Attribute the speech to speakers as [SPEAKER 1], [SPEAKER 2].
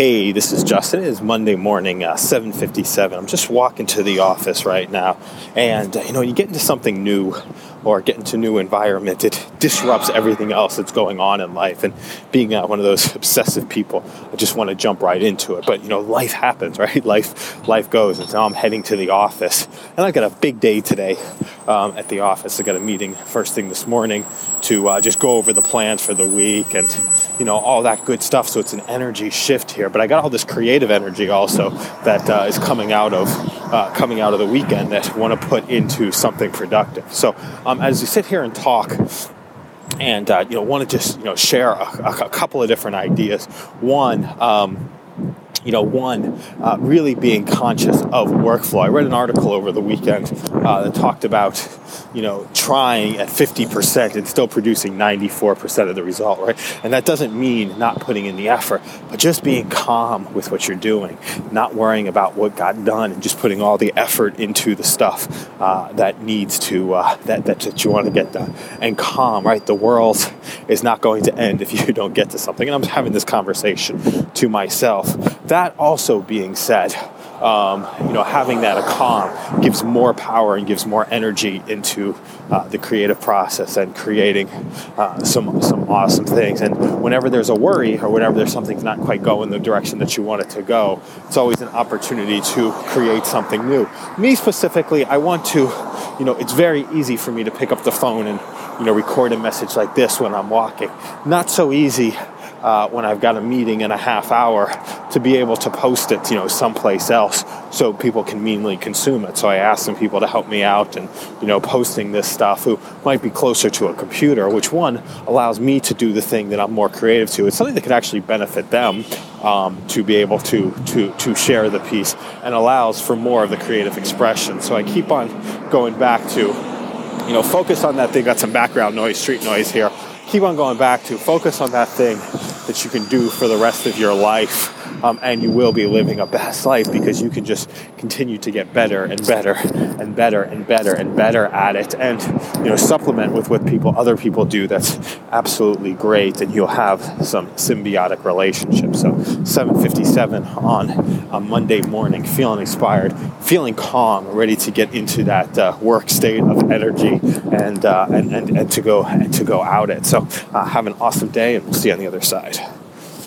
[SPEAKER 1] Hey, this is Justin. It is Monday morning, uh, 7:57. I'm just walking to the office right now, and uh, you know, you get into something new or get into new environment, it disrupts everything else that's going on in life. And being uh, one of those obsessive people, I just want to jump right into it. But you know, life happens, right? Life, life goes. And so I'm heading to the office, and I've got a big day today um, at the office. I got a meeting first thing this morning to uh, just go over the plans for the week and you know all that good stuff. So it's an energy shift here. But I got all this creative energy also that uh, is coming out of uh, coming out of the weekend that I want to put into something productive. So um, as you sit here and talk, and uh, you know want to just you know share a, a, couple of different ideas. One. Um, you know, one, uh, really being conscious of workflow. I read an article over the weekend uh, that talked about, you know, trying at 50% and still producing 94% of the result, right? And that doesn't mean not putting in the effort, but just being calm with what you're doing, not worrying about what got done, and just putting all the effort into the stuff uh, that needs to, uh, that, that, that you want to get done. And calm, right? The world is not going to end if you don't get to something. And I'm having this conversation to myself that also being said, um, you know, having that a calm gives more power and gives more energy into uh, the creative process and creating uh, some some awesome things. And whenever there's a worry or whenever there's something's not quite going the direction that you want it to go, it's always an opportunity to create something new. Me specifically, I want to, you know, it's very easy for me to pick up the phone and you know record a message like this when I'm walking. Not so easy uh, when I've got a meeting in a half hour to be able to post it, you know, someplace else so people can meanly consume it. So I asked some people to help me out and, you know, posting this stuff who might be closer to a computer, which one allows me to do the thing that I'm more creative to. It's something that could actually benefit them um, to be able to, to, to share the piece and allows for more of the creative expression. So I keep on going back to, you know, focus on that thing. Got some background noise, street noise here. Keep on going back to focus on that thing that you can do for the rest of your life um, and you will be living a best life because you can just continue to get better and better and better and better and better at it and you know supplement with what people other people do that's absolutely great and you'll have some symbiotic relationships. So 757 on a monday morning feeling inspired feeling calm ready to get into that uh, work state of energy and, uh, and, and and to go and to go out it. So uh, have an awesome day and we'll see you on the other side